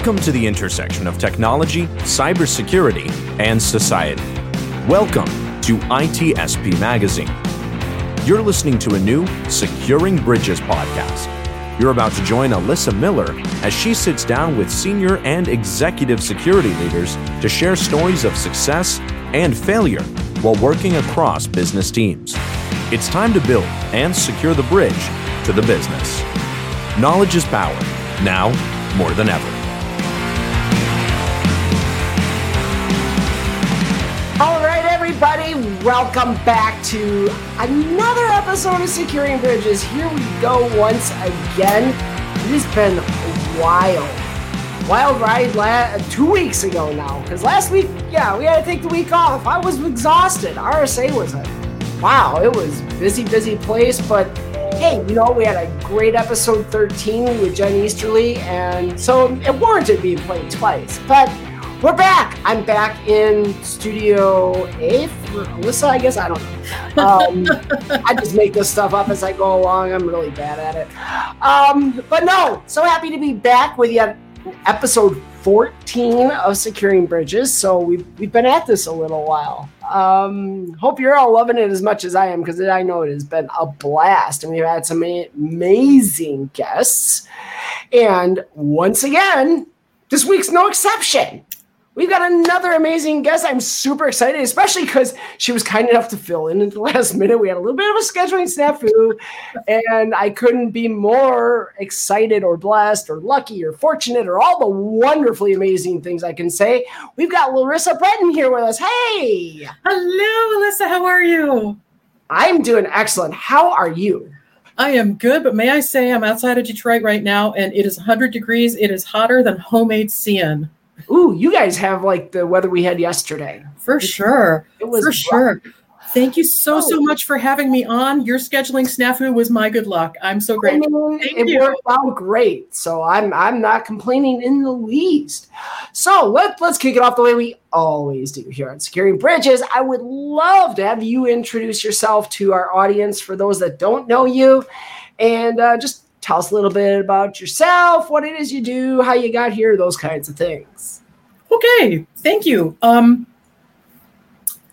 Welcome to the intersection of technology, cybersecurity, and society. Welcome to ITSP Magazine. You're listening to a new Securing Bridges podcast. You're about to join Alyssa Miller as she sits down with senior and executive security leaders to share stories of success and failure while working across business teams. It's time to build and secure the bridge to the business. Knowledge is power, now more than ever. Welcome back to another episode of Securing Bridges. Here we go once again. It has been wild, wild ride la- two weeks ago now. Because last week, yeah, we had to take the week off. I was exhausted. RSA was a wow, it was busy, busy place. But hey, you know, we had a great episode 13 with Jen Easterly, and so it warranted being played twice. But we're back. I'm back in Studio A for Alyssa, I guess. I don't know. Um, I just make this stuff up as I go along. I'm really bad at it. Um, but no, so happy to be back with you episode 14 of Securing Bridges. So we've, we've been at this a little while. Um, hope you're all loving it as much as I am because I know it has been a blast and we've had some amazing guests. And once again, this week's no exception. We've got another amazing guest. I'm super excited, especially because she was kind enough to fill in at the last minute. We had a little bit of a scheduling snafu, and I couldn't be more excited or blessed or lucky or fortunate or all the wonderfully amazing things I can say. We've got Larissa Breton here with us. Hey. Hello, Alyssa. How are you? I'm doing excellent. How are you? I am good, but may I say I'm outside of Detroit right now, and it is 100 degrees. It is hotter than homemade CN. Ooh, you guys have like the weather we had yesterday. For sure. It was For rough. sure. Thank you so, Oh. so much for having me on. Your scheduling snafu was my good luck. I'm so grateful. Thank it you. worked out great, so I'm I'm not complaining in the least. So let let's kick it off the way we always do here on Securing Bridges. I would love to have you introduce yourself to our audience for those that don't know you, and uh, just tell us a little bit about yourself, what it is you do, how you got here, those kinds of things. Okay, thank you. Um,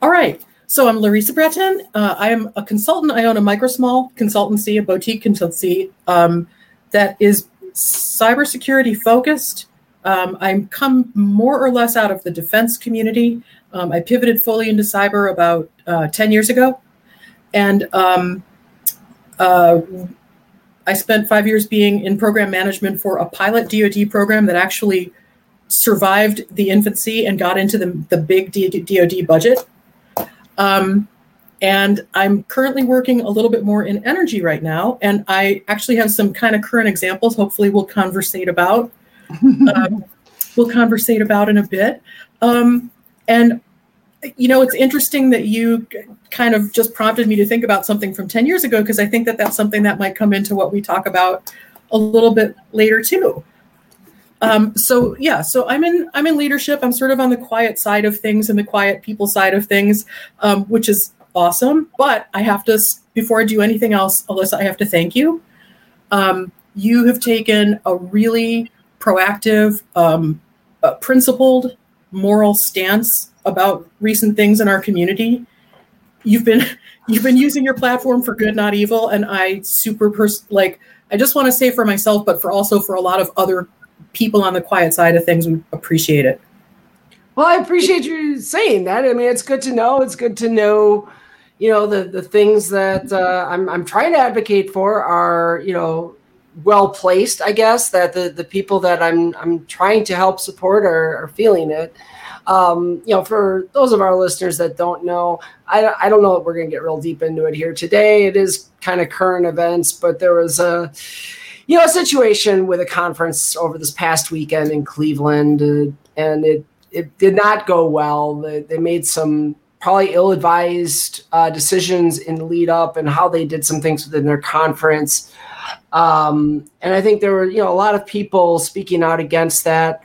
all right, so I'm Larissa Breton. Uh, I am a consultant. I own a micro small consultancy, a boutique consultancy um, that is cybersecurity focused. Um, I'm come more or less out of the defense community. Um, I pivoted fully into cyber about uh, 10 years ago. And um, uh, I spent five years being in program management for a pilot DoD program that actually survived the infancy and got into the, the big DoD budget. Um, and I'm currently working a little bit more in energy right now. And I actually have some kind of current examples, hopefully, we'll conversate about. um, we'll conversate about in a bit. Um, and, you know, it's interesting that you kind of just prompted me to think about something from 10 years ago, because I think that that's something that might come into what we talk about a little bit later, too. Um, so yeah, so I'm in I'm in leadership. I'm sort of on the quiet side of things and the quiet people side of things, um, which is awesome. But I have to before I do anything else, Alyssa, I have to thank you. Um, you have taken a really proactive, um, uh, principled, moral stance about recent things in our community. You've been you've been using your platform for good, not evil, and I super pers- like. I just want to say for myself, but for also for a lot of other people on the quiet side of things, we appreciate it. Well, I appreciate you saying that. I mean, it's good to know. It's good to know, you know, the the things that uh, I'm I'm trying to advocate for are, you know, well placed. I guess that the the people that I'm I'm trying to help support are, are feeling it. Um, you know, for those of our listeners that don't know, I I don't know that we're going to get real deep into it here today. It is kind of current events, but there was a you know a situation with a conference over this past weekend in Cleveland, uh, and it it did not go well. They, they made some probably ill-advised uh, decisions in the lead up and how they did some things within their conference. Um, and I think there were you know a lot of people speaking out against that.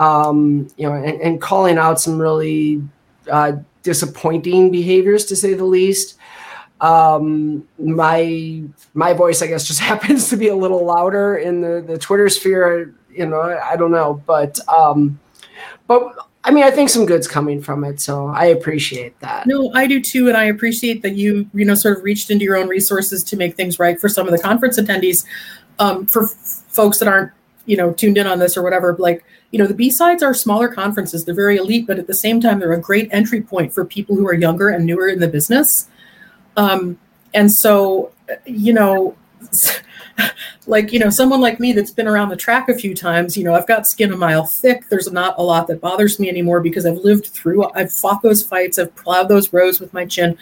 Um, you know, and, and calling out some really uh, disappointing behaviors, to say the least. Um, my my voice, I guess, just happens to be a little louder in the the Twitter sphere you know, I don't know, but um, but I mean, I think some good's coming from it, so I appreciate that. No, I do too, and I appreciate that you, you know, sort of reached into your own resources to make things right for some of the conference attendees. Um, for f- folks that aren't, you know, tuned in on this or whatever, like, you know, the B sides are smaller conferences; they're very elite, but at the same time, they're a great entry point for people who are younger and newer in the business. Um, and so, you know. like you know someone like me that's been around the track a few times you know i've got skin a mile thick there's not a lot that bothers me anymore because i've lived through i've fought those fights i've plowed those rows with my chin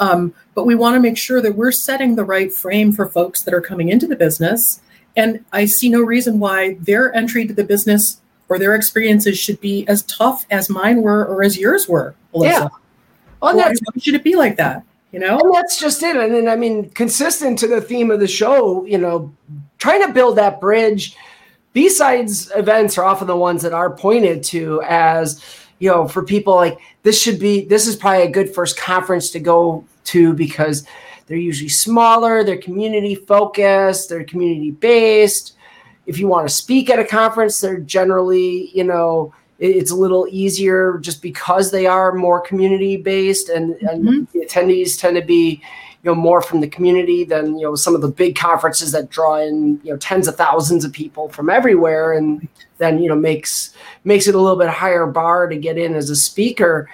um, but we want to make sure that we're setting the right frame for folks that are coming into the business and i see no reason why their entry to the business or their experiences should be as tough as mine were or as yours were Alyssa. Yeah. Well, why, that's why should it be like that you know And that's just it. And then, I mean, consistent to the theme of the show, you know, trying to build that bridge. B-sides events are often the ones that are pointed to as, you know, for people like this should be, this is probably a good first conference to go to because they're usually smaller, they're community focused, they're community based. If you want to speak at a conference, they're generally, you know, it's a little easier just because they are more community based and, and the attendees tend to be you know more from the community than you know some of the big conferences that draw in you know tens of thousands of people from everywhere and then you know makes makes it a little bit higher bar to get in as a speaker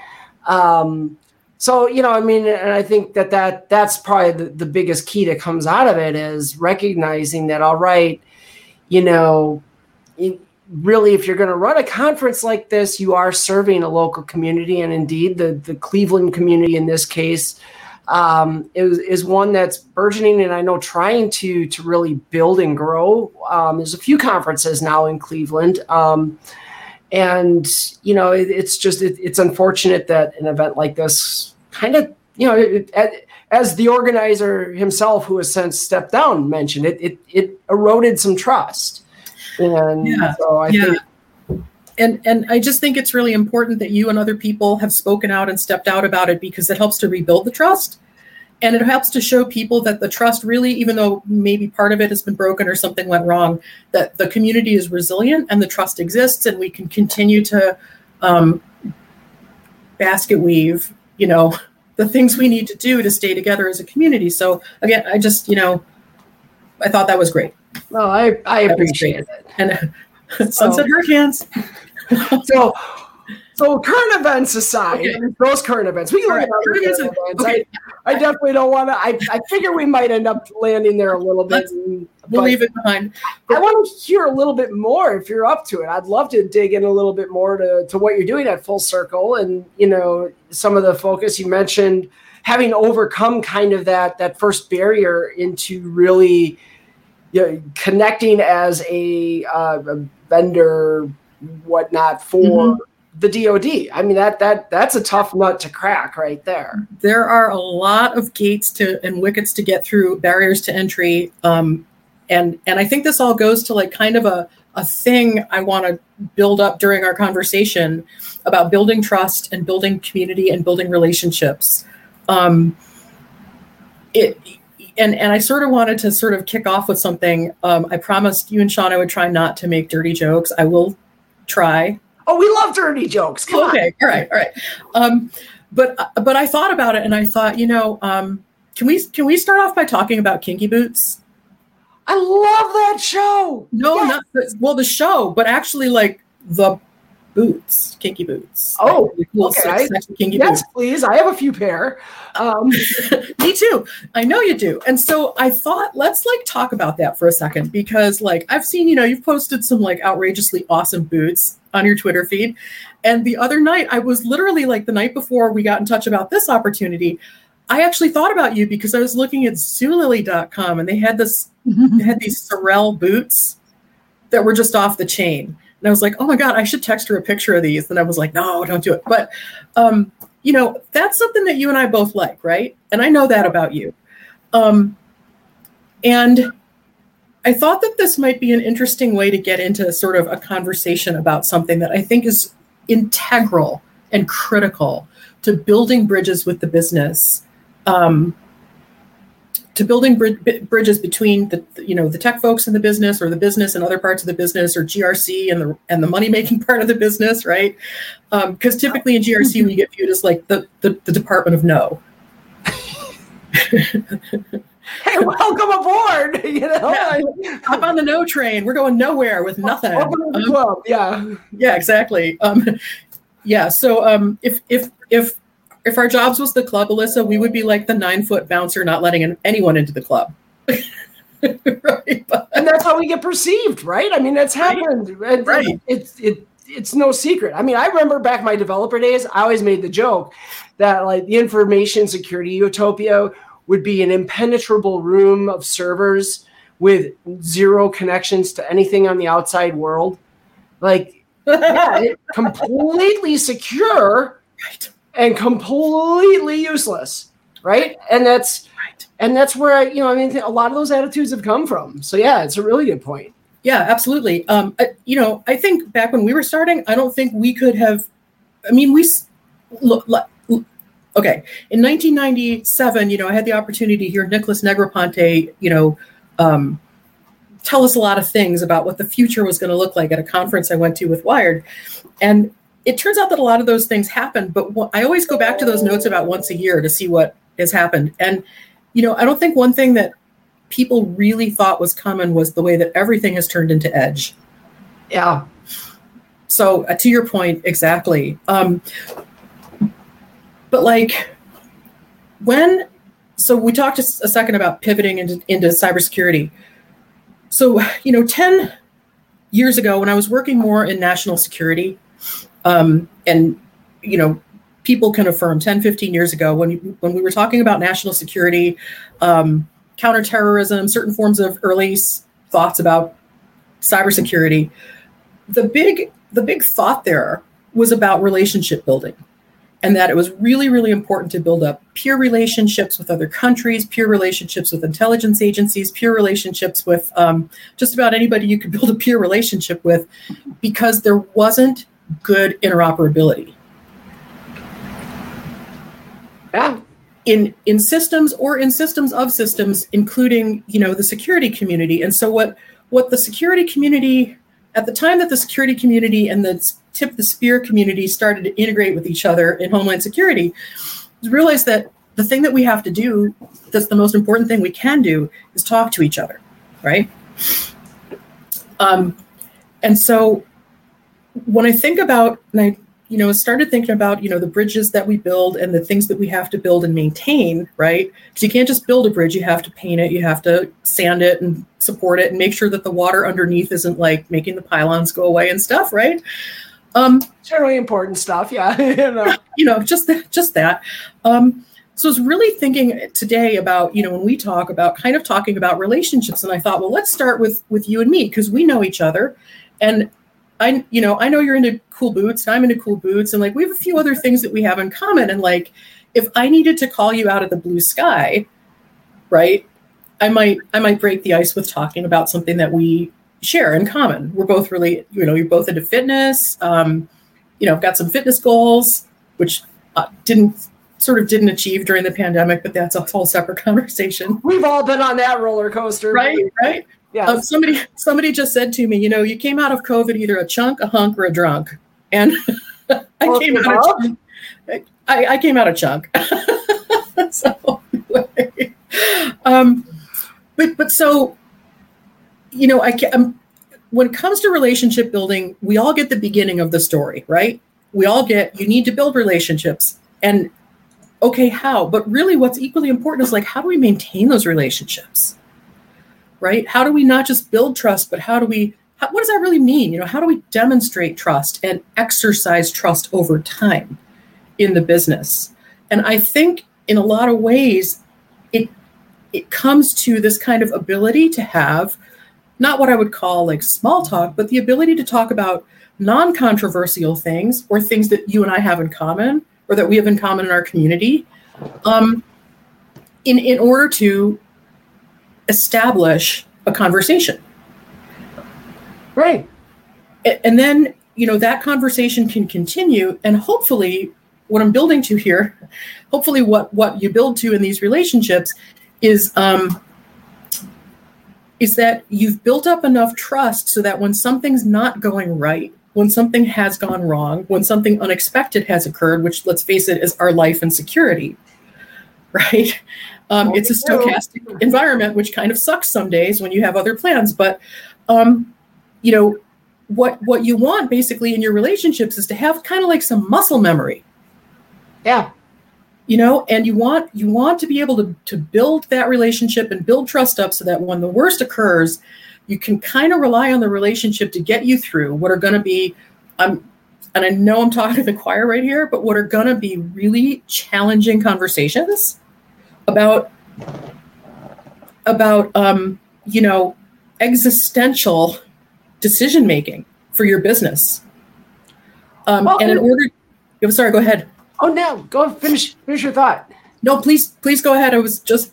um so you know i mean and i think that that that's probably the, the biggest key that comes out of it is recognizing that all right you know it, really if you're going to run a conference like this you are serving a local community. And indeed the the cleveland community in this case um, is, is one that's burgeoning and i know trying to to really build and grow. Um, there's a few conferences now in cleveland. Um, and you know it, it's just it, it's unfortunate that an event like this kind of you know it, as the organizer himself who has since stepped down mentioned it it, it eroded some trust. And Yeah, so i yeah. think and and I just think it's really important that you and other people have spoken out and stepped out about it because it helps to rebuild the trust and it helps to show people that the trust really even though maybe part of it has been broken or something went wrong that the community is resilient and the trust exists and we can continue to um, basket weave you know the things we need to do to stay together as a community. So again i just you know i thought that was great. No i i That appreciate it. And sunset hurricanes. So so current events aside Okay. those current events we can look right, other current events- events. okay. I, I definitely don't want to I, I figure we might end up landing there a little bit we'll leave it behind i want to hear a little bit more if you're up to it i'd love to dig in a little bit more to, to what you're doing at full circle and you know some of the focus you mentioned having overcome kind of that that first barrier into really you know, connecting as a, uh, a vendor whatnot for the DoD. I mean that that that's a tough nut to crack right there. there are a lot of gates to and wickets to get through barriers to entry um, and and i think this all goes to like kind of a, a thing i want to build up during our conversation about building trust and building community and building relationships um, it and and i sort of wanted to sort of kick off with something um, i promised you and sean i would try not to make dirty jokes i will try Oh, we love dirty jokes. Come on. okay all right all right um but but i thought about it and i thought you know um can we can we start off by talking about kinky boots I love that show. no Yes. not the, well the show but actually like the boots kinky boots Oh, Like, cool, okay. sexy kinky Yes, boots please. I have a few pair. Um, me too i know you do and so i thought let's like talk about that for a second because like i've seen you know you've posted some like outrageously awesome boots on your twitter feed and the other night i was literally like the night before we got in touch about this opportunity i actually thought about you because i was looking at zulily.com and they had this they had these sorel boots that were just off the chain and i was like oh my god i should text her a picture of these. And i was like no don't do it. But um you know that's something that you and i both like right? And i know that about you. Um and i thought that this might be an interesting way to get into sort of a conversation about something that i think is integral and critical to building bridges with the business. Um, to building bridges between the you know the tech folks in the business or the business and other parts of the business or GRC and the and the money making part of the business, right? Because um, typically in GRC we get viewed as like the the, the Department of No. hey, welcome aboard. You know, yeah. hop on the no train. We're going nowhere with nothing. Welcome to the um. Yeah, yeah, exactly. Um, yeah. So um, if if if if our jobs was the club, Alyssa, we would be like the nine foot bouncer, not letting anyone into the club. right, but, and that's how we get perceived, right? I mean, that's happened. Right. right. It's it it's no secret. I mean, I remember back my developer days. I always made the joke that like the information security utopia would be an impenetrable room of servers with zero connections to anything on the outside world. Like, yeah, completely secure right. And completely useless, right? And that's right. and that's where I, you know, I mean, a lot of those attitudes have come from. So yeah, it's a really good point. Yeah, absolutely. Um, you know, I think back when we were starting, I don't think we could have. I mean, we look okay in 1997 you know i had the opportunity to hear nicholas negroponte you know um, tell us a lot of things about what the future was going to look like at a conference i went to with wired and it turns out that a lot of those things happen, but i always go back to those notes about once a year to see what has happened. And you know i don't think one thing that people really thought was coming was the way that everything has turned into edge. Yeah. So uh, to your point exactly. Um, but like when so we talked a second about pivoting into, into cybersecurity. So, you know, 10 years ago when I was working more in national security, um, and, you know, people can affirm 10, 15 years ago when, when we were talking about national security, um, counterterrorism, certain forms of early thoughts about cybersecurity, the big, the big thought there was about relationship building and that it was really, really important to build up peer relationships with other countries, peer relationships with intelligence agencies, peer relationships with um, just about anybody you could build a peer relationship with, because there wasn't good interoperability. Yeah. In, in systems or in systems of systems, including you know the security community, and so what what the security community at the time that the security community and the tip the spear community started to integrate with each other in homeland security, realized that the thing that we have to do, that's the most important thing we can do, is talk to each other, right? Um, and so when I think about, and I you know, started thinking about, you know, the bridges that we build and the things that we have to build and maintain, right? Because you can't just build a bridge, you have to paint it, you have to sand it and support it and make sure that the water underneath isn't like making the pylons go away and stuff, right? Um really important stuff, yeah. you, know. you know, just that just that. Um so I was really thinking today about, you know, when we talk about kind of talking about relationships, and I thought, well, let's start with with you and me because we know each other, and I, you know, I know you're into cool boots and I'm into cool boots. And like, we have a few other things that we have in common. And like, if I needed to call you out of the blue sky, right, I might, I might break the ice with talking about something that we share in common. We're both really, you know, you're both into fitness. Um, you know, I've got some fitness goals, which uh, didn't sort of didn't achieve during the pandemic, but that's a whole separate conversation. We've all been on that roller coaster, right? Right. Yeah. Uh, somebody somebody just said to me, you know, you came out of COVID either a chunk, a hunk, or a drunk, and I came out. Of, I, I came out a chunk. so, anyway. um, but but so, you know, I can, um, when it comes to relationship building, we all get the beginning of the story, right? We all get you need to build relationships, and okay, how? But really, what's equally important is like how do we maintain those relationships? Right? How do we not just build trust, but how do we, how, what does that really mean? You know, how do we demonstrate trust and exercise trust over time in the business? And I think in a lot of ways, it, it comes to this kind of ability to have not what I would call like small talk, but the ability to talk about non controversial things or things that you and I have in common or that we have in common in our community um, in, in order to establish a conversation. Right. And then, you know, that conversation can continue and hopefully what I'm building to here, hopefully what what you build to in these relationships is um, is that you've built up enough trust so that when something's not going right, when something has gone wrong, when something unexpected has occurred, which let's face it is our life and security, right? Um, it's a stochastic environment, which kind of sucks some days when you have other plans. But um, you know what what you want basically in your relationships is to have kind of like some muscle memory. Yeah. You know, and you want you want to be able to to build that relationship and build trust up so that when the worst occurs, you can kind of rely on the relationship to get you through what are going to be um, and I know I'm talking to the choir right here, but what are going to be really challenging conversations about about um, you know existential decision making for your business. Um, well, and in order, I'm sorry, go ahead. Oh no, go finish finish your thought. No, please please go ahead. I was just.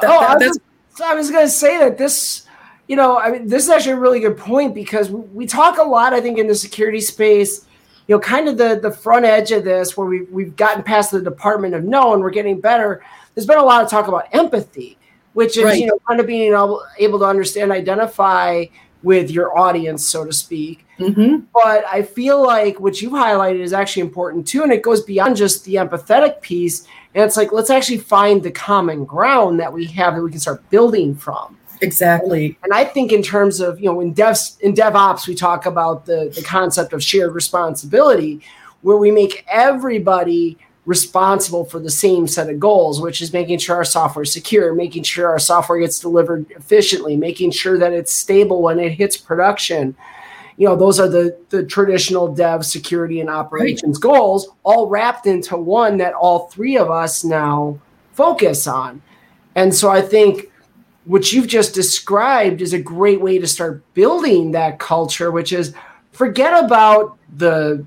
That, oh, that, I was, I was going to say that this, you know, I mean, this is actually a really good point because we talk a lot, I think, in the security space you know, kind of the the front edge of this, where we we've gotten past the department of no, and we're getting better. There's been a lot of talk about empathy, which is right. you know kind of being able, able to understand, identify with your audience, so to speak. Mm-hmm. But I feel like what you highlighted is actually important too, and it goes beyond just the empathetic piece. And it's like let's actually find the common ground that we have that we can start building from. Exactly. And I think in terms of, you know, in devs in DevOps, we talk about the, the concept of shared responsibility, where we make everybody responsible for the same set of goals, which is making sure our software is secure, making sure our software gets delivered efficiently, making sure that it's stable when it hits production. You know, those are the, the traditional dev security and operations right. goals, all wrapped into one that all three of us now focus on. And so I think what you've just described is a great way to start building that culture, which is forget about the the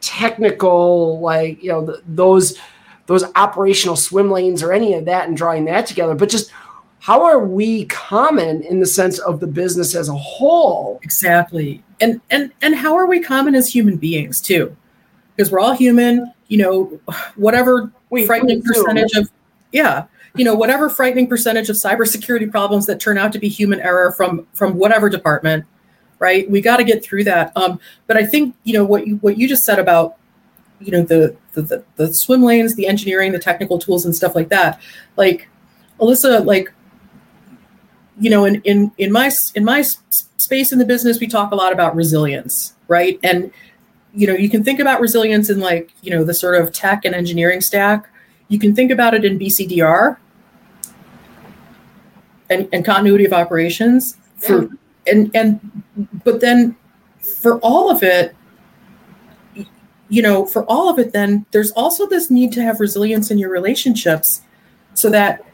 technical, like you know, the, those those operational swim lanes or any of that, and drawing that together, but just how are we common in the sense of the business as a whole? Exactly. And and and how are we common as human beings too? Because we're all human you know whatever we, frightening percentage of yeah you know whatever frightening percentage of cybersecurity problems that turn out to be human error from from whatever department right? We got to get through that. Um, but i think you know what you what you just said about you know the, the the the swim lanes the engineering the technical tools and stuff like that like alyssa like you know in in in my in my space in the business we talk a lot about resilience right? And you know you can think about resilience in like you know the sort of tech and engineering stack. You can think about it in BCDR and, and continuity of operations for yeah. And and but then for all of it you know for all of it then there's also this need to have resilience in your relationships so that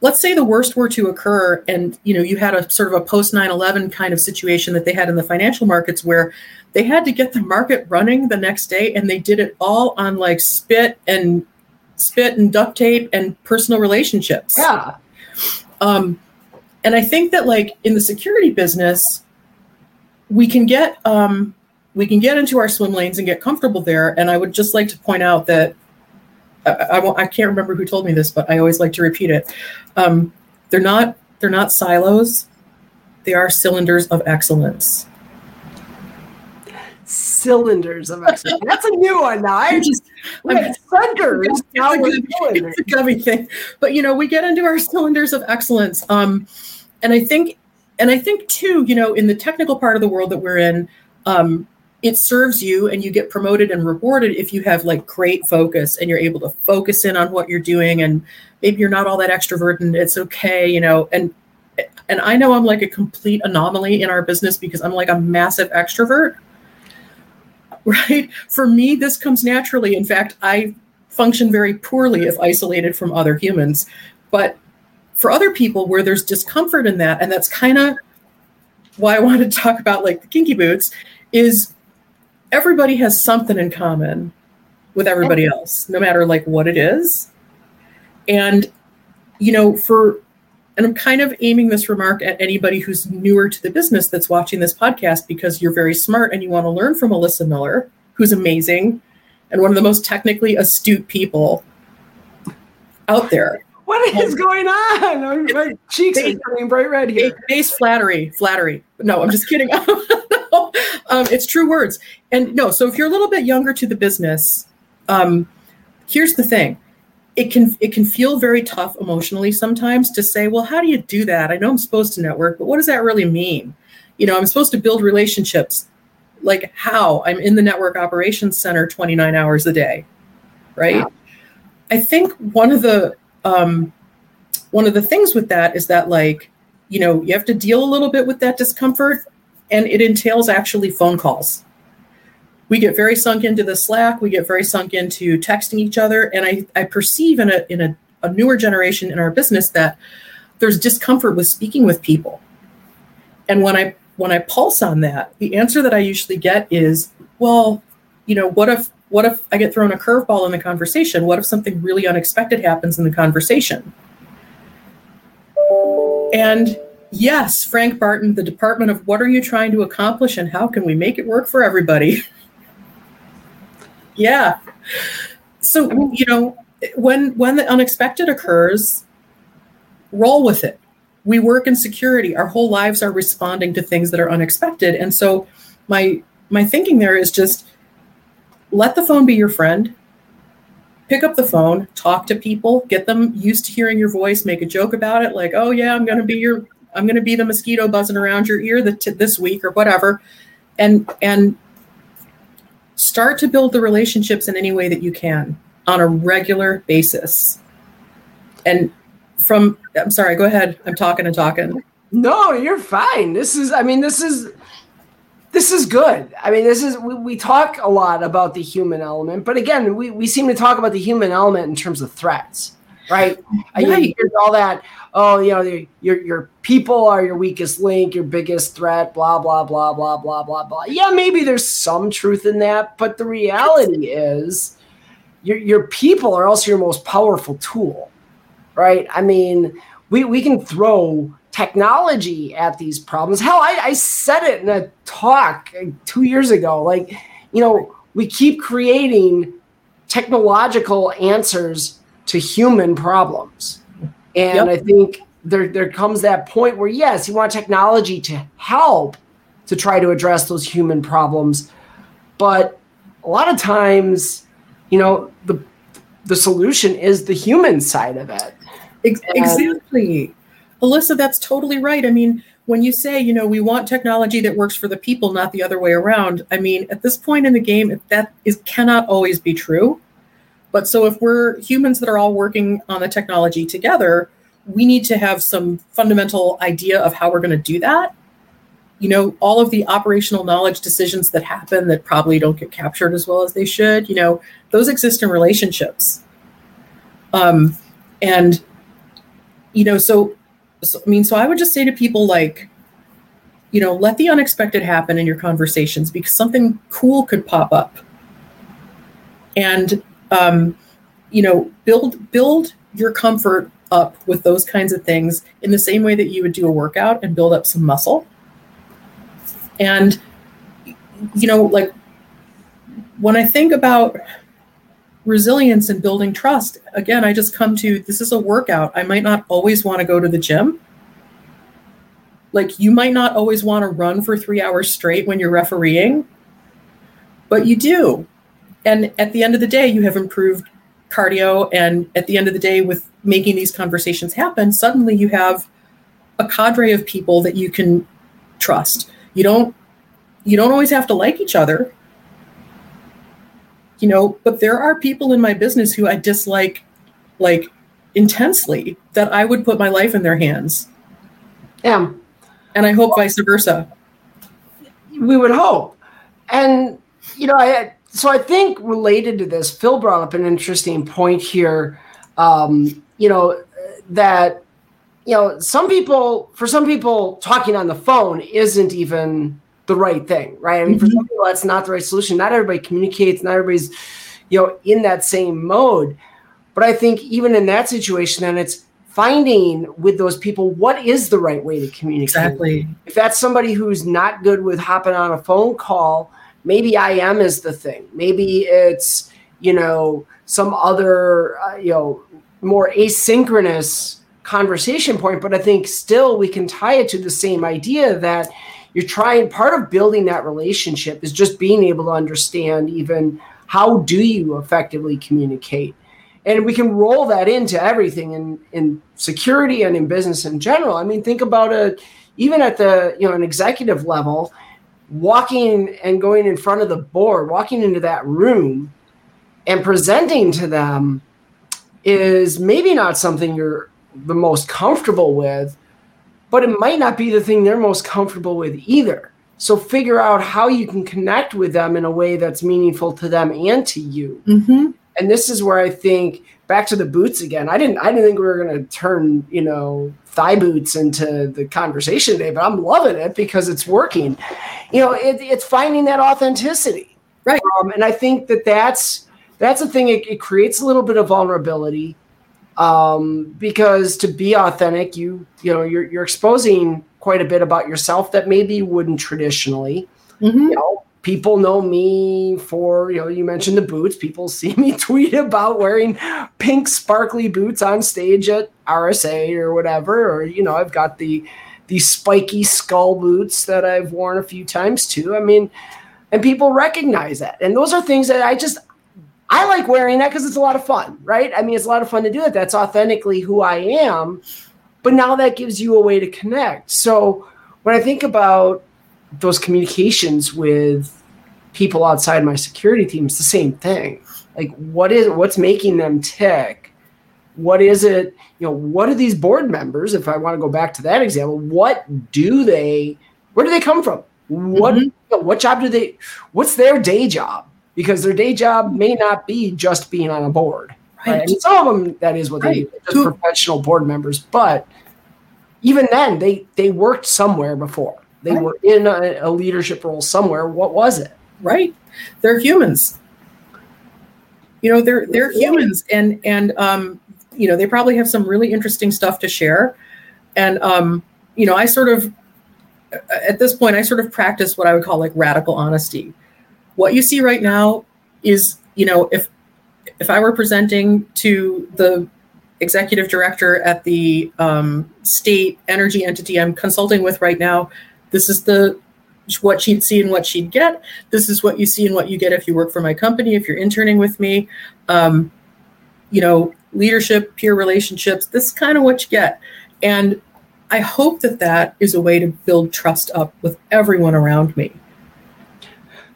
let's say the worst were to occur and you know you had a sort of a post 9-11 kind of situation that they had in the financial markets where they had to get the market running the next day and they did it all on like spit and spit and duct tape and personal relationships. Yeah. Um, and I think that like in the security business, we can get um, we can get into our swim lanes and get comfortable there. And I would just like to point out that I, I, I can't remember who told me this, but I always like to repeat it. Um, they're not they're not silos; they are cylinders of excellence cylinders of excellence. That's a new one now. I just we had centers. Now we're it's a gummy thing. But you know, we get into our cylinders of excellence. Um, and I think and I think too, you know, in the technical part of the world that we're in, um, it serves you and you get promoted and rewarded if you have like great focus and you're able to focus in on what you're doing and maybe you're not all that extrovert and it's okay, you know, and and I know I'm like a complete anomaly in our business because I'm like a massive extrovert right? For me, this comes naturally. In fact, I function very poorly if isolated from other humans. But for other people where there's discomfort in that, and that's kind of why I wanted to talk about like the kinky boots, is everybody has something in common with everybody else, no matter like what it is. And, you know, for and I'm kind of aiming this remark at anybody who's newer to the business that's watching this podcast because you're very smart and you want to learn from Alyssa Miller, who's amazing and one of the most technically astute people out there. what is going on? My cheeks are turning bright red here. Base flattery, flattery. No, I'm just kidding. no, um, it's true words. And no, so if you're a little bit younger to the business, um, here's the thing. It can it can feel very tough emotionally sometimes to say, well, how do you do that? I know I'm supposed to network, but what does that really mean? You know, I'm supposed to build relationships. Like how? I'm in the network operations center 29 hours a day, right? Yeah. I think one of the um, one of the things with that is that like you know you have to deal a little bit with that discomfort and it entails actually phone calls we get very sunk into the slack we get very sunk into texting each other and i, I perceive in a in a, a newer generation in our business that there's discomfort with speaking with people and when i when i pulse on that the answer that i usually get is well you know what if what if I get thrown a curveball in the conversation? What if something really unexpected happens in the conversation? And yes, Frank Barton, the Department of What Are You Trying to Accomplish and How Can We Make It Work for Everybody? yeah. So, you know, when when the unexpected occurs, roll with it. We work in security. Our whole lives are responding to things that are unexpected. And so my my thinking there is just let the phone be your friend. Pick up the phone, talk to people, get them used to hearing your voice, make a joke about it, like, "Oh yeah, I'm going to be your, I'm going to be the mosquito buzzing around your ear this week or whatever," and and start to build the relationships in any way that you can on a regular basis. And from, I'm sorry, go ahead. I'm talking and talking. No, you're fine. This is, I mean, this is this is good. I mean, this is we, we talk a lot about the human element, but again, we, we seem to talk about the human element in terms of threats, right? right. hear all that. Oh, you know, your your people are your weakest link, your biggest threat. Blah blah blah blah blah blah blah. Yeah, maybe there's some truth in that, but the reality is, your your people are also your most powerful tool, right? I mean, we we can throw technology at these problems. Hell, I, I said it in a talk two years ago. Like, you know, we keep creating technological answers to human problems. And yep. I think there, there comes that point where, yes, you want technology to help to try to address those human problems. But a lot of times, you know, the, the solution is the human side of it. Exactly. Alyssa, that's totally right. I mean, when you say, you know, we want technology that works for the people, not the other way around, I mean, at this point in the game, that is cannot always be true. But so if we're humans that are all working on the technology together, we need to have some fundamental idea of how we're going to do that. You know, all of the operational knowledge decisions that happen that probably don't get captured as well as they should, you know, those exist in relationships. Um, and, you know, so so, I mean, so I would just say to people like, you know, let the unexpected happen in your conversations because something cool could pop up. And um, you know, build build your comfort up with those kinds of things in the same way that you would do a workout and build up some muscle. And you know, like when I think about resilience and building trust, again, I just come to this is a workout. I might not always want to go to the gym. Like you might not always want to run for three hours straight when you're refereeing, but you do. And at the end of the day, you have improved cardio. And at the end of the day, with making these conversations happen, suddenly you have a cadre of people that you can trust. You don't you don't always have to like each other you know, but there are people in my business who I dislike like intensely that I would put my life in their hands. Yeah. And I hope vice versa. We would hope. And, you know, I, so I think related to this, Phil brought up an interesting point here. Um, you know, that, you know, some people, for some people, talking on the phone isn't even the right thing, right? I mean, mm-hmm. for some people, that's not the right solution. Not everybody communicates, not everybody's, you know, in that same mode. But I think even in that situation, then it's finding with those people what is the right way to communicate. Exactly. If that's somebody who's not good with hopping on a phone call, maybe IM is the thing. Maybe it's, you know, some other, uh, you know, more asynchronous conversation point, but I think still we can tie it to the same idea that you're trying part of building that relationship is just being able to understand even how do you effectively communicate and we can roll that into everything in in security and in business in general i mean think about it even at the you know an executive level walking and going in front of the board walking into that room and presenting to them is maybe not something you're the most comfortable with but it might not be the thing they're most comfortable with either so figure out how you can connect with them in a way that's meaningful to them and to you Mm-hmm. And this is where I think back to the boots again. I didn't I didn't think we were going to turn you know thigh boots into the conversation today, but I'm loving it because it's working. You know, it, it's finding that authenticity, Right. Um, and I think that that's that's the thing. It, it creates a little bit of vulnerability um, because to be authentic, you you know you're you're exposing quite a bit about yourself that maybe you wouldn't traditionally Mm-hmm. you know, people know me for, you know, you mentioned the boots. People see me tweet about wearing pink sparkly boots on stage at RSA or whatever. Or, you know, I've got the the spiky skull boots that I've worn a few times too. I mean, and people recognize that. And those are things that I just I like wearing that because it's a lot of fun, right? I mean, it's a lot of fun to do it. That's authentically who I am. But now that gives you a way to connect. So when I think about those communications with people outside my security team, is the same thing. Like, what is what's making them tick? What is it? You know, what are these board members? If I want to go back to that example, what do they? Where do they come from? What Mhm. what job do they? What's their day job? Because their day job may not be just being on a board. Right. Right. I mean, some of them that is what they do, professional board members. But even then, they they worked somewhere before. They Right. were in a, a leadership role somewhere. What was it? right they're humans you know they're they're humans and and um you know they probably have some really interesting stuff to share and um you know i sort of at this point i sort of practice what i would call like radical honesty what you see right now is you know if if i were presenting to the executive director at the um, state energy entity i'm consulting with right now this is the what she'd see and what she'd get this is what you see and what you get if you work for my company if you're interning with me um, you know leadership peer relationships this is kind of what you get and i hope that that is a way to build trust up with everyone around me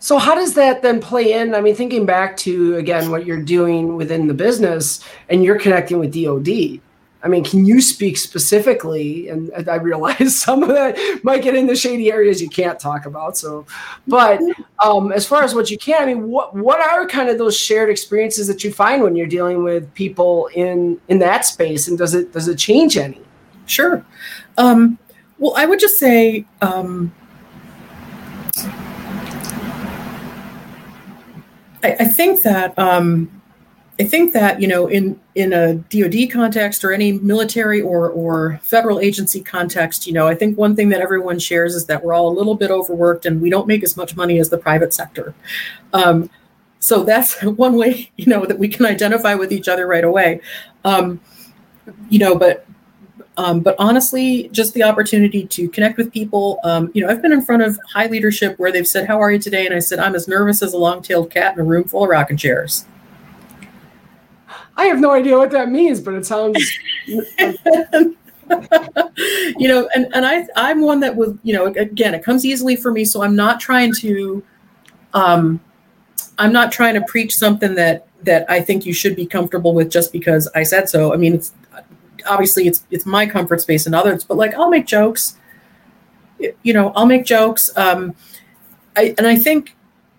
So how does that then play in? I mean, thinking back to again what you're doing within the business, and you're connecting with DoD. I mean, can you speak specifically? And I realize some of that might get into shady areas you can't talk about. So, but um, as far as what you can, I mean, what what are kind of those shared experiences that you find when you're dealing with people in in that space, and does it does it change any? Sure. Um, well, I would just say um, I, think that um, I think that you know in in a DoD context or any military or or federal agency context, you know, I think one thing that everyone shares is that we're all a little bit overworked and we don't make as much money as the private sector. Um, so that's one way you know that we can identify with each other right away. Um, you know, but um, but honestly, just the opportunity to connect with people. Um, you know, I've been in front of high leadership where they've said, "How are you today?" And I said, "I'm as nervous as a long-tailed cat in a room full of rocking chairs." I have no idea what that means, but it sounds you know, and and I I'm one that was you know again it comes easily for me, so I'm not trying to, um, I'm not trying to preach something that that I think you should be comfortable with just because I said so. I mean, it's obviously it's it's my comfort space and others, but like I'll make jokes. You know, I'll make jokes. Um, I and I think,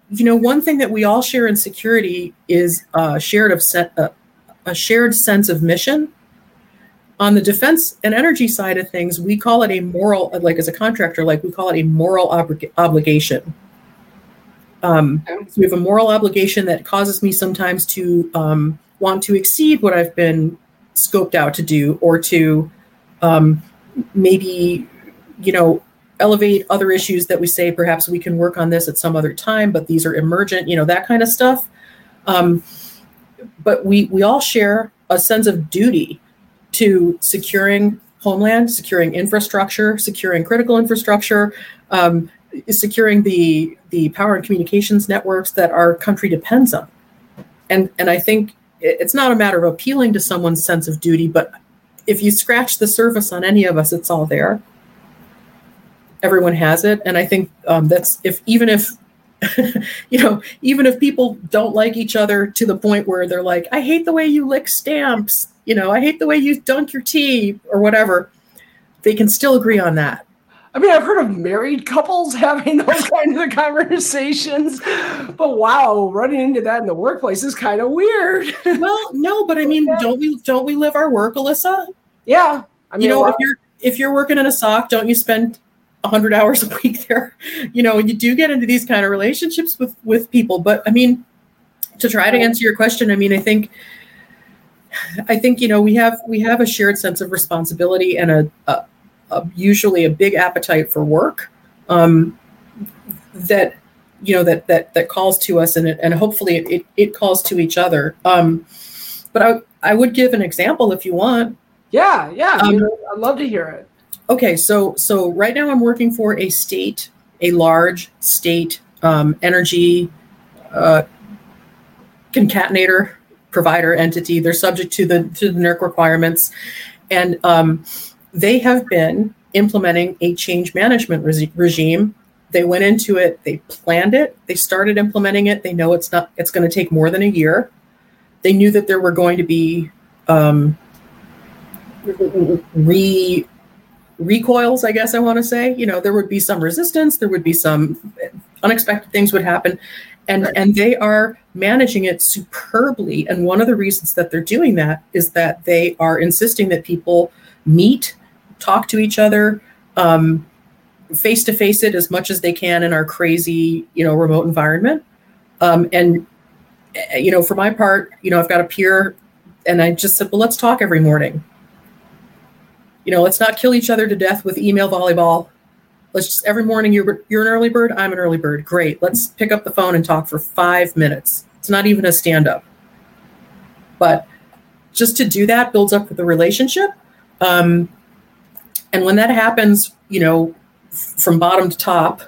you know, one thing that we all share in security is uh, shared of set, uh, a shared sense of mission. On the defense and energy side of things, we call it a moral, like as a contractor, like we call it a moral oblig- obligation. Um, so we have a moral obligation that causes me sometimes to um, want to exceed what I've been scoped out to do, or to um, maybe, you know, elevate other issues that we say perhaps we can work on this at some other time, but these are emergent, you know, that kind of stuff. Um, but we we all share a sense of duty to securing homeland, securing infrastructure, securing critical infrastructure, um, securing the the power and communications networks that our country depends on. And and I think it's not a matter of appealing to someone's sense of duty, but if you scratch the surface on any of us, it's all there. Everyone has it, and I think um, that's if even if you know even if people don't like each other to the point where they're like, I hate the way you lick stamps, you know, I hate the way you dunk your tea or whatever, they can still agree on that. I mean, I've heard of married couples having those kinds of conversations, but wow, running into that in the workplace is kind of weird. well, no, but I mean, yeah. don't we don't we live our work, Alyssa? Yeah, I mean, you know, if you're if you're working in a SOC, don't you spend hundred hours a week there? You know, you do get into these kind of relationships with with people. But I mean, to try to answer your question, I mean, I think. I think you know we have we have a shared sense of responsibility and a, a a, usually a big appetite for work um, that you know that that that calls to us and it, and hopefully it, it, it calls to each other um, but I, I would give an example if you want yeah yeah um, i'd love to hear it okay so so right now i'm working for a state a large state um, energy uh, concatenator provider entity they're subject to the to the NERC requirements and um, they have been implementing a change management re- regime. They went into it, they planned it, they started implementing it. They know it's not it's going to take more than a year. They knew that there were going to be um, re recoils, I guess I want to say. You know, there would be some resistance, there would be some unexpected things would happen. And and they are managing it superbly. And one of the reasons that they're doing that is that they are insisting that people meet talk to each other, face to face it as much as they can in our crazy, you know, remote environment. Um, and eh, you know, for my part, you know, I've got a peer, and I just said, well, let's talk every morning. You know, let's not kill each other to death with email volleyball. Let's just every morning you're you're an early bird, I'm an early bird. Great. Let's pick up the phone and talk for five minutes. It's not even a stand up, but just to do that builds up the relationship. Um, and when that happens, you know, from bottom to top,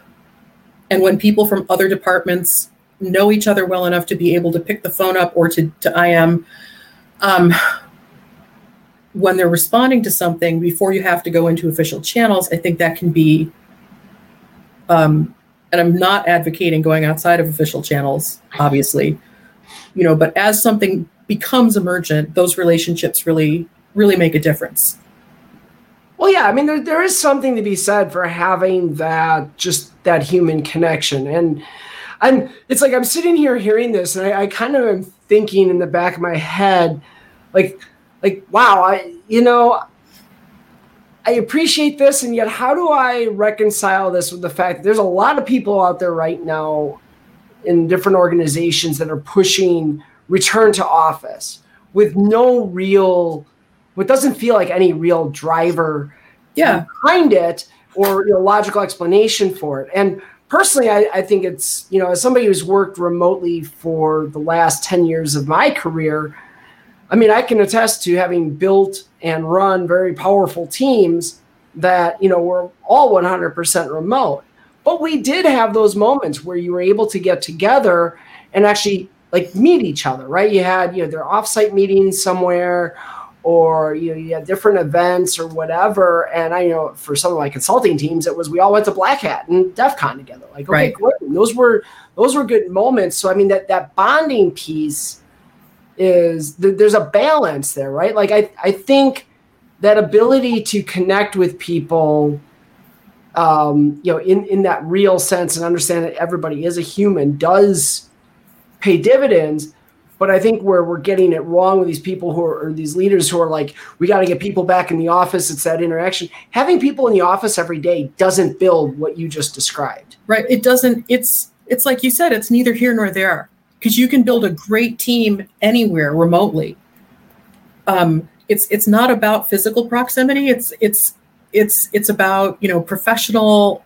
and when people from other departments know each other well enough to be able to pick the phone up or to, to IM, um, when they're responding to something before you have to go into official channels, I think that can be, um, and I'm not advocating going outside of official channels, obviously, you know, but as something becomes emergent, those relationships really, really make a difference. Well, yeah, I mean, there, there is something to be said for having that just that human connection. And I'm, it's like I'm sitting here hearing this, and I, I kind of am thinking in the back of my head, like, like, wow, I, you know, I appreciate this, and yet how do I reconcile this with the fact that there's a lot of people out there right now in different organizations that are pushing return to office with no real what doesn't feel like any real driver yeah. behind it or you know, logical explanation for it. And personally, I, I, think it's, you know, as somebody who's worked remotely for the last 10 years of my career, I mean, I can attest to having built and run very powerful teams that, you know, were all 100% remote. But we did have those moments where you were able to get together and actually like meet each other, right? You had, you know, their offsite meetings somewhere or you know you have different events or whatever. And I you know for some of my consulting teams, it was we all went to Black Hat and DEF CON together. Like okay, right. Those were those were good moments. So I mean that that bonding piece is there's a balance there, right? Like I I think that ability to connect with people um, you know, in, in that real sense and understand that everybody is a human does pay dividends. But I think where we're getting it wrong with these people who are these leaders who are like, we got to get people back in the office. It's that interaction. Having people in the office every day doesn't build what you just described. Right. It doesn't. It's it's like you said. It's neither here nor there because you can build a great team anywhere remotely. Um, it's it's not about physical proximity. It's it's it's it's about you know professional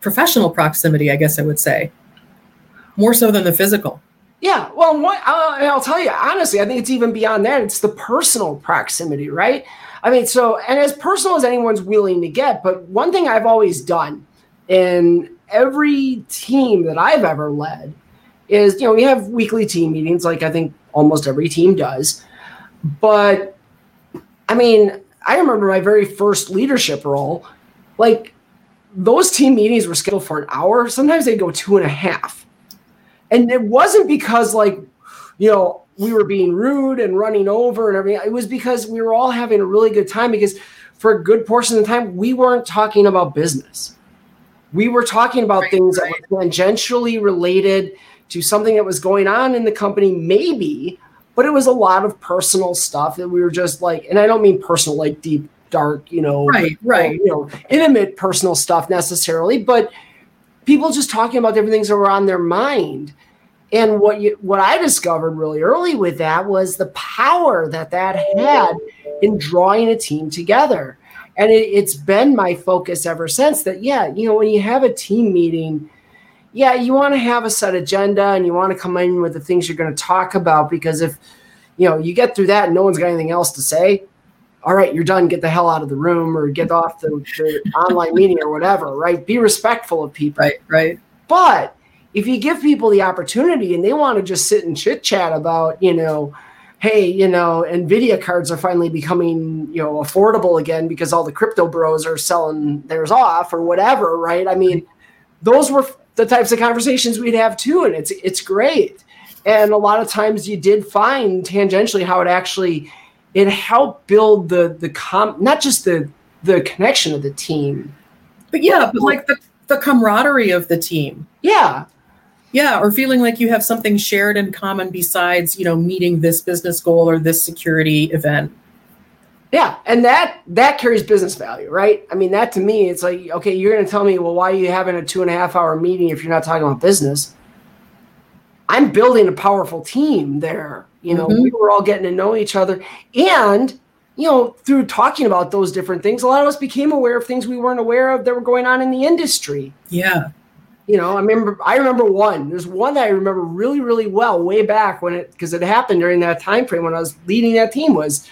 professional proximity. I guess I would say more so than the physical. Yeah, well, what, I'll, I'll tell you honestly, I think it's even beyond that. It's the personal proximity, right? I mean, so and as personal as anyone's willing to get, but one thing I've always done in every team that I've ever led is, you know, we have weekly team meetings, like I think almost every team does. But I mean, I remember my very first leadership role, like those team meetings were scheduled for an hour. Sometimes they go two and a half. And it wasn't because like, you know, we were being rude and running over and everything. It was because we were all having a really good time because for a good portion of the time, we weren't talking about business. We were talking about right, things right. that were tangentially related to something that was going on in the company, maybe, but it was a lot of personal stuff that we were just like, and I don't mean personal, like deep, dark, you know, right, right, you know, intimate personal stuff necessarily, but people just talking about different things that were on their mind. And what you, what I discovered really early with that was the power that that had in drawing a team together. And it, it's been my focus ever since that, yeah, you know, when you have a team meeting, yeah, you want to have a set agenda and you want to come in with the things you're going to talk about because if, you know, you get through that and no one's got anything else to say, all right, you're done. Get the hell out of the room or get off the, the online meeting or whatever, right? Be respectful of people. Right, right. But if you give people the opportunity and they want to just sit and chit chat about, you know, hey, you know, Nvidia cards are finally becoming, you know, affordable again because all the crypto bros are selling theirs off or whatever, right? I mean, those were the types of conversations we'd have too, and it's it's great. And a lot of times you did find tangentially how it actually it helped build the the com not just the the connection of the team, but yeah, but like the the camaraderie of the team. Yeah, yeah, or feeling like you have something shared in common besides, you know, meeting this business goal or this security event. Yeah, and that that carries business value, right? I mean, that to me, it's like, okay, you're going to tell me, well, why are you having a two and a half hour meeting if you're not talking about business? I'm building a powerful team there. You know, mm-hmm. we were all getting to know each other, and you know, through talking about those different things, a lot of us became aware of things we weren't aware of that were going on in the industry. Yeah, you know, I remember I remember one. There's one that I remember really, really well way back when it because it happened during that time frame when I was leading that team was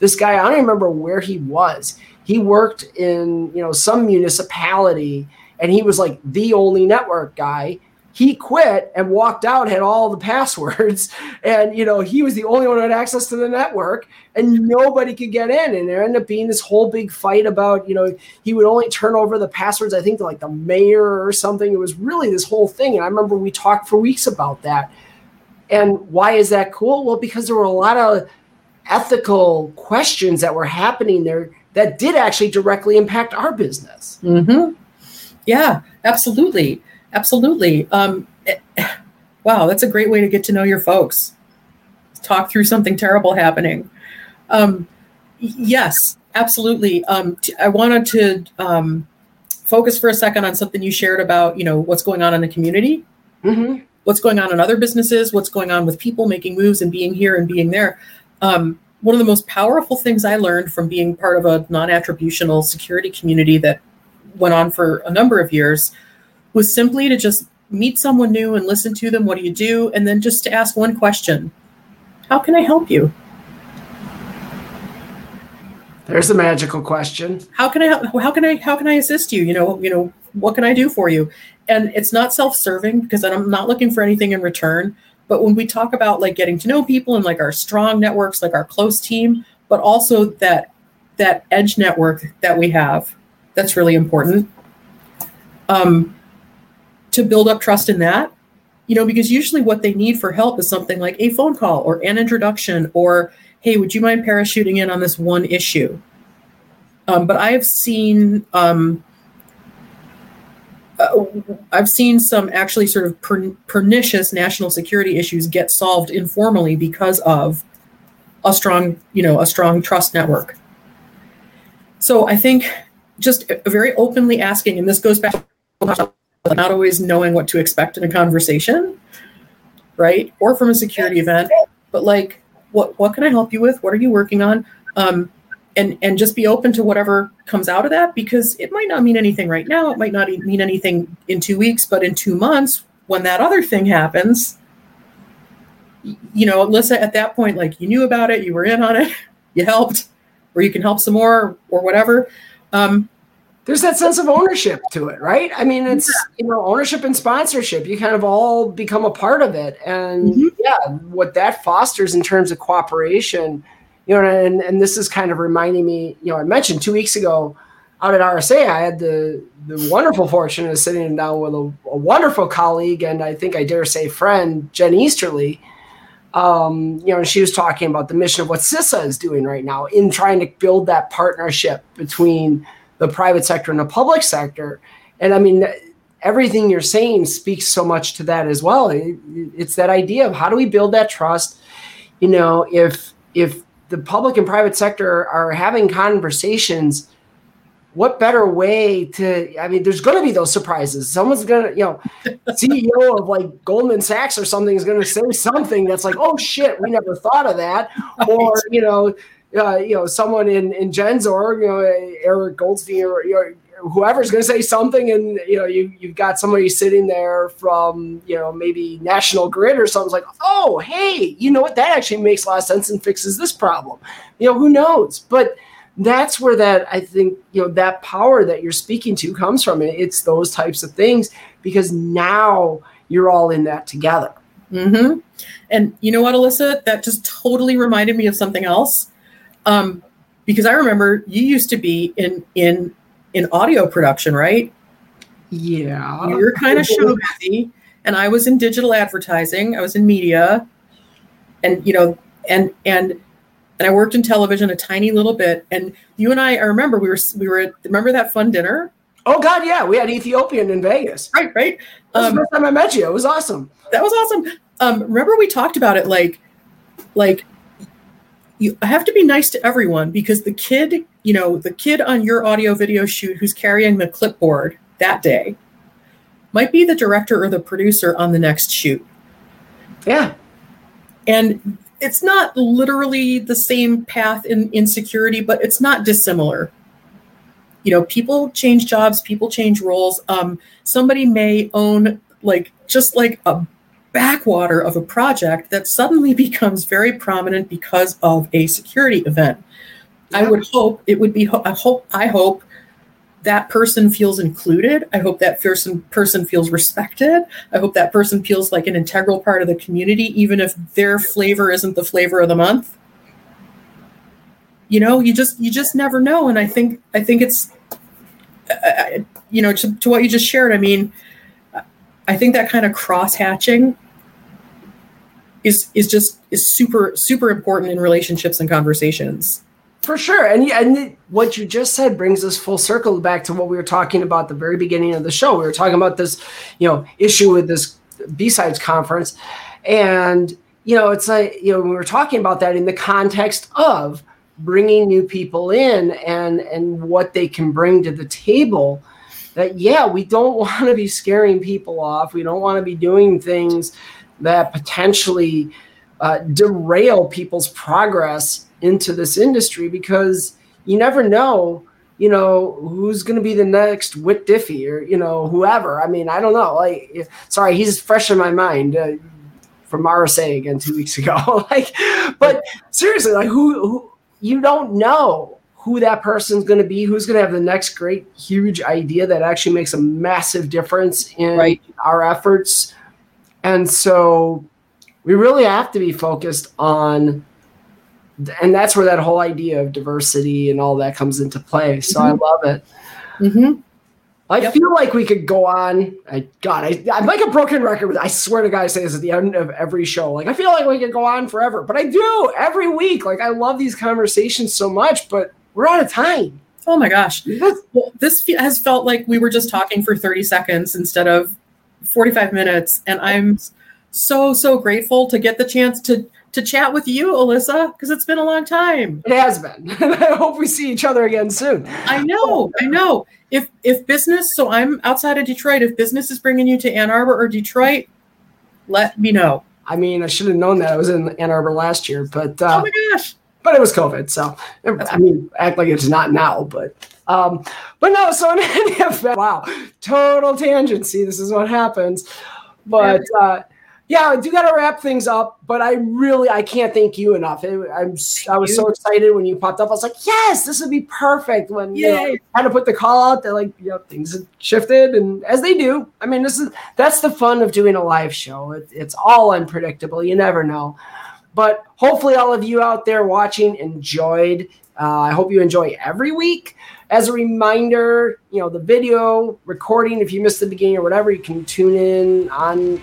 this guy, I don't remember where he was. He worked in, you know, some municipality and he was like the only network guy. He quit and walked out had all the passwords and you know he was the only one who had access to the network and nobody could get in and there ended up being this whole big fight about you know he would only turn over the passwords i think to like the mayor or something. It was really this whole thing and i remember we talked for weeks about that. And why is that cool? Well because there were a lot of ethical questions that were happening there that did actually directly impact our business mm-hmm. yeah absolutely Absolutely. Um, wow, that's a great way to get to know your folks. Talk through something terrible happening. Um, yes, absolutely. Um, t- I wanted to um, focus for a second on something you shared about, you know, what's going on in the community, mm-hmm. what's going on in other businesses, what's going on with people making moves and being here and being there. Um, one of the most powerful things I learned from being part of a non-attributional security community that went on for a number of years was simply to just meet someone new and listen to them. What do you do? And then just to ask one question How can I help you? There's a magical question. How can I help? how can I how can I assist you? You know, you know, what can I do for you? And it's not self-serving because I'm not looking for anything in return. But when we talk about like getting to know people and like our strong networks, like our close team, but also that that edge network that we have, that's really important. Um, to build up trust in that you know because usually what they need for help is something like a phone call or an introduction or hey would you mind parachuting in on this one issue um, but i have seen um, uh, I've seen some actually sort of per- pernicious national security issues get solved informally because of a strong, you know, a strong trust network. So I think just very openly asking, and this goes back not always knowing what to expect in a conversation, right? Or from a security event, but like, what what can I help you with? What are you working on? Um, and and just be open to whatever comes out of that because it might not mean anything right now. It might not mean anything in two weeks, but in two months, when that other thing happens, you know, Alyssa, at that point, like you knew about it, you were in on it, you helped, or you can help some more or whatever. Um, there's that sense of ownership to it, right? I mean, it's you know ownership and sponsorship. You kind of all become a part of it, and mm-hmm. yeah, what that fosters in terms of cooperation, you know, and and this is kind of reminding me, you know, I mentioned two weeks ago out at RSA, I had the the wonderful fortune of sitting down with a, a wonderful colleague and I think I dare say friend, Jen Easterly. Um, you know, she was talking about the mission of what CISA is doing right now in trying to build that partnership between the private sector and the public sector. And I mean, everything you're saying speaks so much to that as well. It, it's that idea of how do we build that trust? You know, if if the public and private sector are having conversations what better way to i mean there's going to be those surprises. Someone's going to you know ceo of like goldman sachs or something is going to say something that's like oh shit we never thought of that. Or you know uh, you know someone in in org you know eric goldstein or you know, whoever's going to say something and you know you you've got somebody sitting there from you know maybe national grid or something's like oh hey you know what that actually makes a lot of sense and fixes this problem you know who knows but that's where that I think you know that power that you're speaking to comes from. and It's those types of things because now you're all in that together. Mm-hmm. And you know what, Alyssa? That just totally reminded me of something else. Um, because I remember you used to be in in in audio production, right? Yeah. You were kind of show busy, and I was in digital advertising. I was in media, and you know, and and and I worked in television a tiny little bit. And you and I, I remember we were we were at, remember that fun dinner. Oh God, yeah, we had Ethiopian in Vegas. Right, right. That was um, the first time I met you. It was awesome. That was awesome. Um, remember we talked about it like, like you have to be nice to everyone because the kid, you know, the kid on your audio video shoot who's carrying the clipboard that day might be the director or the producer on the next shoot. Yeah. And it's not literally the same path in insecurity, but it's not dissimilar. You know, people change jobs, people change roles. Um, somebody may own like just like a backwater of a project that suddenly becomes very prominent because of a security event. I would hope it would be. I hope. I hope that person feels included. I hope that person person feels respected. I hope that person feels like an integral part of the community, even if their flavor isn't the flavor of the month. You know, you just you just never know, and I think I think it's, uh, you know, to, to what you just shared. I mean, I think that kind of cross hatching is is just is super super important in relationships and conversations. For sure. And, and what you just said brings us full circle back to what we were talking about the very beginning of the show. We were talking about this, you know, issue with this B-Sides conference. And, you know, it's like, you know, we were talking about that in the context of bringing new people in and and what they can bring to the table that yeah we don't want to be scaring people off we don't want to be doing things that potentially uh, derail people's progress into this industry because you never know, you know, who's going to be the next Whit Diffie or, you know, whoever. I mean, I don't know. Like, sorry, he's fresh in my mind. Uh, from RSA again two weeks ago. like, but seriously, like who, who you don't know who that person's going to be, who's going to have the next great, huge idea that actually makes a massive difference in right. our efforts. And so we really have to be focused on and that's where that whole idea of diversity and all that comes into play. So mm-hmm. I love it. Mm-hmm. I yep. feel like we could go on. I God, I, I'm like a broken record. I swear to God, I say this at the end of every show. Like I feel like we could go on forever, but I do every week. Like I love these conversations so much, but we're out of time. Oh my gosh, well, this has felt like we were just talking for 30 seconds instead of 45 minutes, and I'm so so grateful to get the chance to to chat with you, Alyssa, because it's been a long time. It has been. I hope we see each other again soon. I know. I know. If if business, so I'm outside of Detroit. If business is bringing you to Ann Arbor or Detroit, let me know. I mean, I should have known that I was in Ann Arbor last year, but uh, oh my gosh, but it was COVID, so That's I mean, act like it's not now, but um, but no. So in any event, wow, total tangency. This is what happens. But uh, yeah, I do got to wrap things up, but I really I can't thank you enough. It, I'm I was so excited when you popped up. I was like, yes, this would be perfect. When you know, had to put the call out, that like you know things have shifted, and as they do. I mean, this is that's the fun of doing a live show. It, it's all unpredictable. You never know. But hopefully, all of you out there watching enjoyed. Uh, I hope you enjoy every week. As a reminder, you know the video recording. If you missed the beginning or whatever, you can tune in on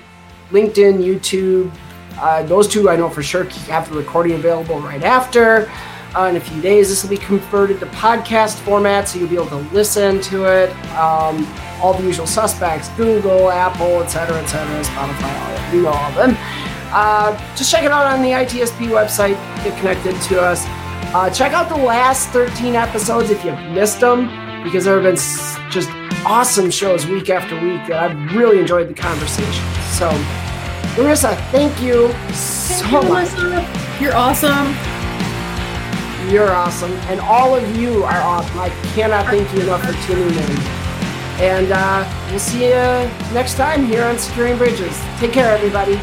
LinkedIn, YouTube. Uh, those two I know for sure have the recording available right after. Uh, in a few days, this will be converted to podcast format, so you'll be able to listen to it. Um, all the usual suspects: Google, Apple, etc., etc., Spotify. All, you know all of them. Uh, just check it out on the ITSP website. Get connected to us. Uh, check out the last 13 episodes if you've missed them, because there have been just awesome shows week after week that I've really enjoyed the conversation. So, Larissa, thank you so thank you, much. Melissa. You're awesome. You're awesome. And all of you are awesome. I cannot thank you enough for tuning in. And uh, we'll see you next time here on Securing Bridges. Take care, everybody.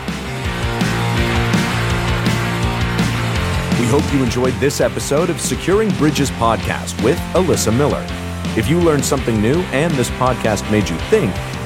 We hope you enjoyed this episode of Securing Bridges podcast with Alyssa Miller. If you learned something new and this podcast made you think,